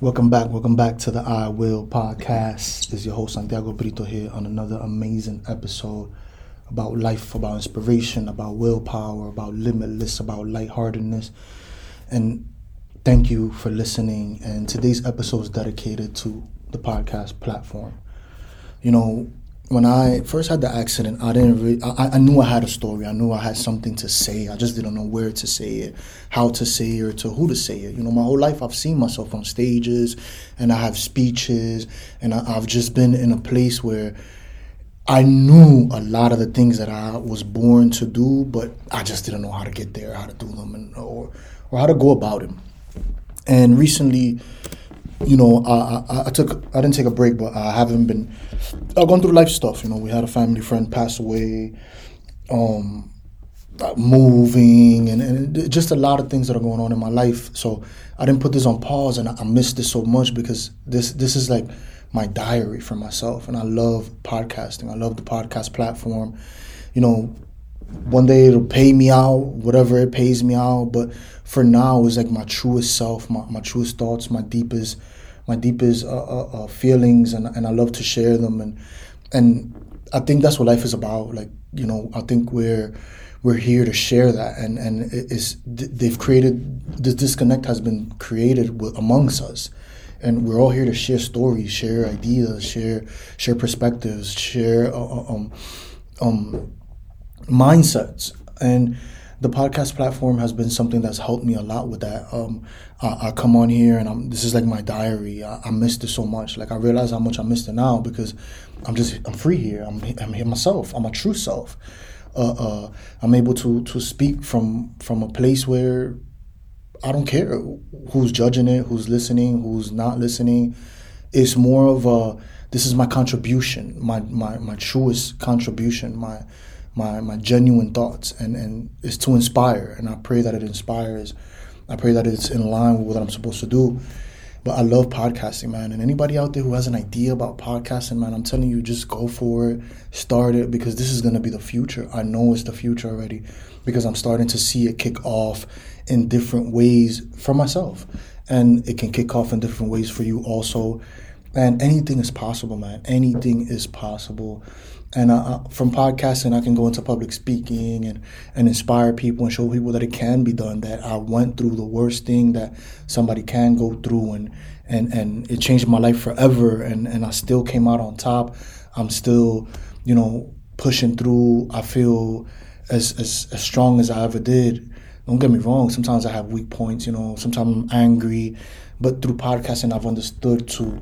Welcome back. Welcome back to the I Will podcast. This is your host Santiago Brito here on another amazing episode about life, about inspiration, about willpower, about limitless, about lightheartedness. And thank you for listening. And today's episode is dedicated to the podcast platform. You know, when I first had the accident, I didn't really, I, I knew I had a story. I knew I had something to say. I just didn't know where to say it, how to say it, or to who to say it. You know, my whole life I've seen myself on stages and I have speeches and I, I've just been in a place where I knew a lot of the things that I was born to do, but I just didn't know how to get there, how to do them, and, or, or how to go about them. And recently, you know, I, I, I, took I didn't take a break, but I haven't been. I've gone through life stuff. You know, we had a family friend pass away, um, moving, and, and just a lot of things that are going on in my life. So I didn't put this on pause, and I, I missed this so much because this this is like my diary for myself, and I love podcasting. I love the podcast platform. You know, one day it'll pay me out, whatever it pays me out. But for now, it's like my truest self, my, my truest thoughts, my deepest, my deepest uh, uh, uh, feelings, and and I love to share them. And and I think that's what life is about. Like you know, I think we're we're here to share that, and and it's they've created this disconnect has been created with, amongst us. And we're all here to share stories, share ideas, share share perspectives, share uh, uh, um, um, mindsets. And the podcast platform has been something that's helped me a lot with that. Um, I, I, come on here and I'm, this is like my diary. I, I, missed it so much. Like I realize how much I missed it now because I'm just I'm free here. I'm I'm here myself. I'm a true self. Uh, uh, I'm able to to speak from from a place where I don't care who's judging it, who's listening, who's not listening. It's more of a this is my contribution, my my my truest contribution, my my my genuine thoughts and and is to inspire. And I pray that it inspires. I pray that it's in line with what I'm supposed to do. But I love podcasting man. And anybody out there who has an idea about podcasting man I'm telling you just go for it. Start it because this is going to be the future. I know it's the future already because I'm starting to see it kick off in different ways for myself. And it can kick off in different ways for you also and anything is possible man. Anything is possible. And uh, from podcasting i can go into public speaking and, and inspire people and show people that it can be done that i went through the worst thing that somebody can go through and and, and it changed my life forever and, and i still came out on top. I'm still you know pushing through. I feel as, as, as strong as i ever did. Don't get me wrong. Sometimes i have weak points you know. Sometimes i'm angry. But through podcasting i've understood to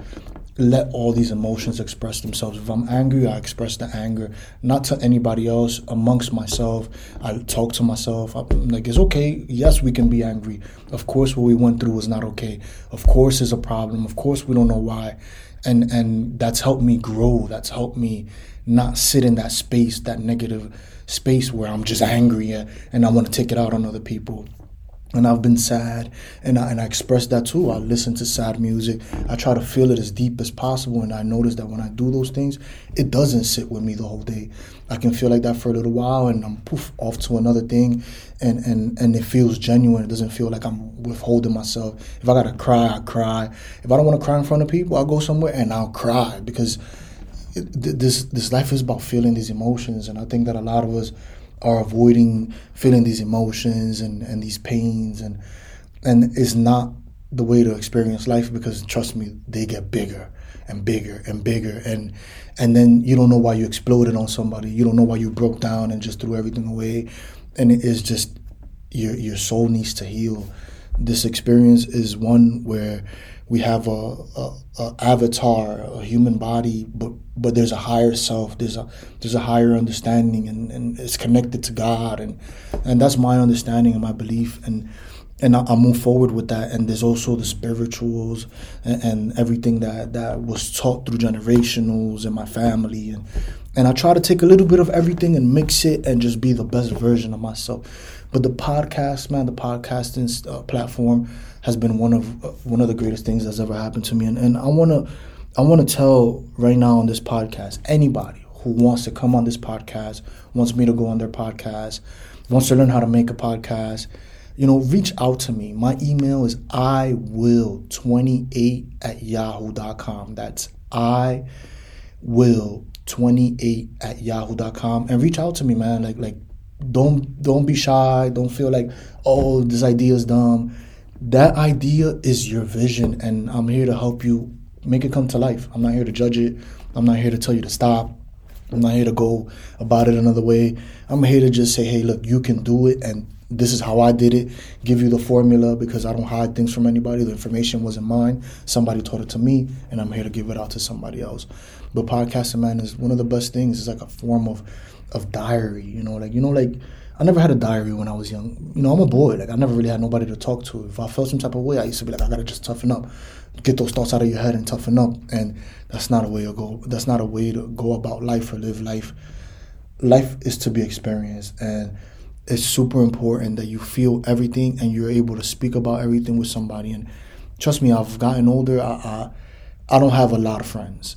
let all these emotions express themselves. If I'm angry, I express the anger, not to anybody else, amongst myself. I talk to myself. I'm like, it's okay. Yes, we can be angry. Of course, what we went through was not okay. Of course, it's a problem. Of course, we don't know why. And and that's helped me grow. That's helped me not sit in that space, that negative space where I'm just angry and I want to take it out on other people and I've been sad, and I, and I express that too. I listen to sad music. I try to feel it as deep as possible, and I notice that when I do those things, it doesn't sit with me the whole day. I can feel like that for a little while, and I'm poof off to another thing, and and and it feels genuine. It doesn't feel like I'm withholding myself. If I gotta cry, I cry. If I don't want to cry in front of people, I'll go somewhere and I'll cry because this this life is about feeling these emotions, and I think that a lot of us are avoiding feeling these emotions and, and these pains and and it's not the way to experience life because trust me they get bigger and bigger and bigger. And and then you don't know why you exploded on somebody. You don't know why you broke down and just threw everything away. And it is just your your soul needs to heal this experience is one where we have a, a, a, avatar, a human body, but but there's a higher self. There's a there's a higher understanding, and, and it's connected to God, and and that's my understanding and my belief, and and I, I move forward with that. And there's also the spirituals and, and, everything that that was taught through generationals in my family, and and I try to take a little bit of everything and mix it and just be the best version of myself. But the podcast, man, the podcasting uh, platform has been one of uh, one of the greatest things that's ever happened to me. And, and I want to I want to tell right now on this podcast anybody who wants to come on this podcast, wants me to go on their podcast, wants to learn how to make a podcast, you know, reach out to me. My email is iwill28 at yahoo.com. That's I will 28 at yahoo.com and reach out to me man. Like like don't don't be shy. Don't feel like oh this idea is dumb. That idea is your vision and i'm here to help you make it come to life. I'm not here to judge it. I'm not here to tell you to stop. I'm not here to go about it another way. I'm here to just say hey look you can do it and this is how I did it, give you the formula because I don't hide things from anybody. The information wasn't mine. Somebody taught it to me, and I'm here to give it out to somebody else. But podcasting, man, is one of the best things. It's like a form of of diary. You know, like you know, like I never had a diary when I was young. You know, I'm a boy. Like I never really had nobody to talk to. If I felt some type of way, I used to be like, I gotta just toughen up, get those thoughts out of your head and toughen up. And that's not a way to go. That's not a way to go about life or live life. Life is to be experienced, and it's super important that you feel everything and you're able to speak about everything with somebody. And trust me, I've gotten older. I, I, I don't have a lot of friends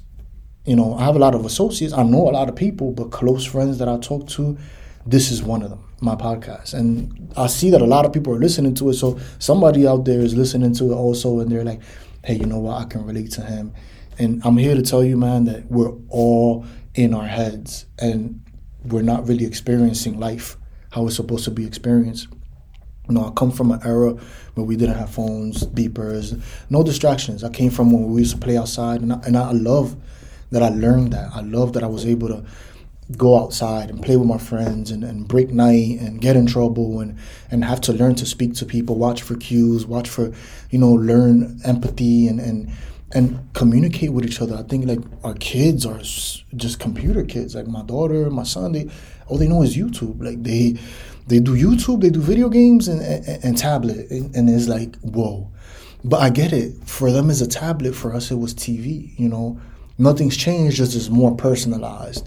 you know, I have a lot of associates. I know a lot of people, but close friends that I talk to, this is one of them, my podcast. And I see that a lot of people are listening to it. So somebody out there is listening to it also, and they're like, hey, you know what? I can relate to him. And I'm here to tell you, man, that we're all in our heads and we're not really experiencing life how it's supposed to be experienced. You know, I come from an era where we didn't have phones, beepers, no distractions. I came from when we used to play outside, and I, and I love that I learned that. I love that I was able to go outside and play with my friends and, and break night and get in trouble and, and have to learn to speak to people, watch for cues, watch for, you know, learn empathy and, and and communicate with each other. I think like our kids are just computer kids. Like my daughter, my son, they all they know is YouTube. Like they they do YouTube, they do video games and and, and tablet, and, it's like whoa. But I get it. For them, as a tablet. For us, it was TV. You know, Nothing's changed, just it's more personalized.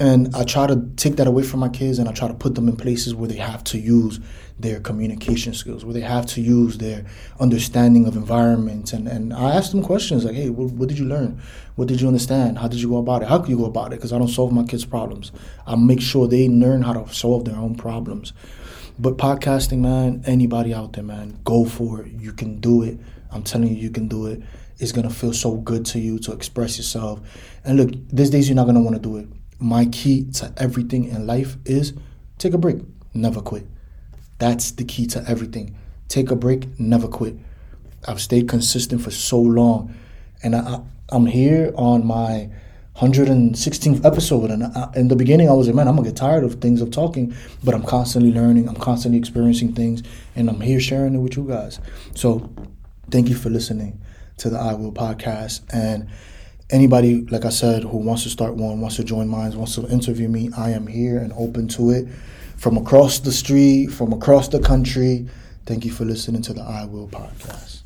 And I try to take that away from my kids and I try to put them in places where they have to use their communication skills, where they have to use their understanding of environment. And, and I ask them questions like, hey, what, what did you learn? What did you understand? How did you go about it? How can you go about it? Because I don't solve my kids' problems. I make sure they learn how to solve their own problems. But podcasting, man, anybody out there, man, go for it. You can do it. I'm telling you, you can do it. it is gonna feel so good to you to express yourself. And look, these days you're not gonna want to do it. My key to everything in life is take a break, never quit. That's the key to everything. Take a break, never quit. I've stayed consistent for so long, and I, am here on my 116th episode. And I, in the beginning, I was like, man, I'm gonna get tired of things of talking, but I'm constantly learning, I'm constantly experiencing things, and I'm here sharing it with you guys. So, thank you for listening to the I Will podcast. And anybody, like I said, who wants to start one, wants to join mine, wants to interview me, I am here and open to it from across the street, from across the country. Thank you for listening to the I Will podcast.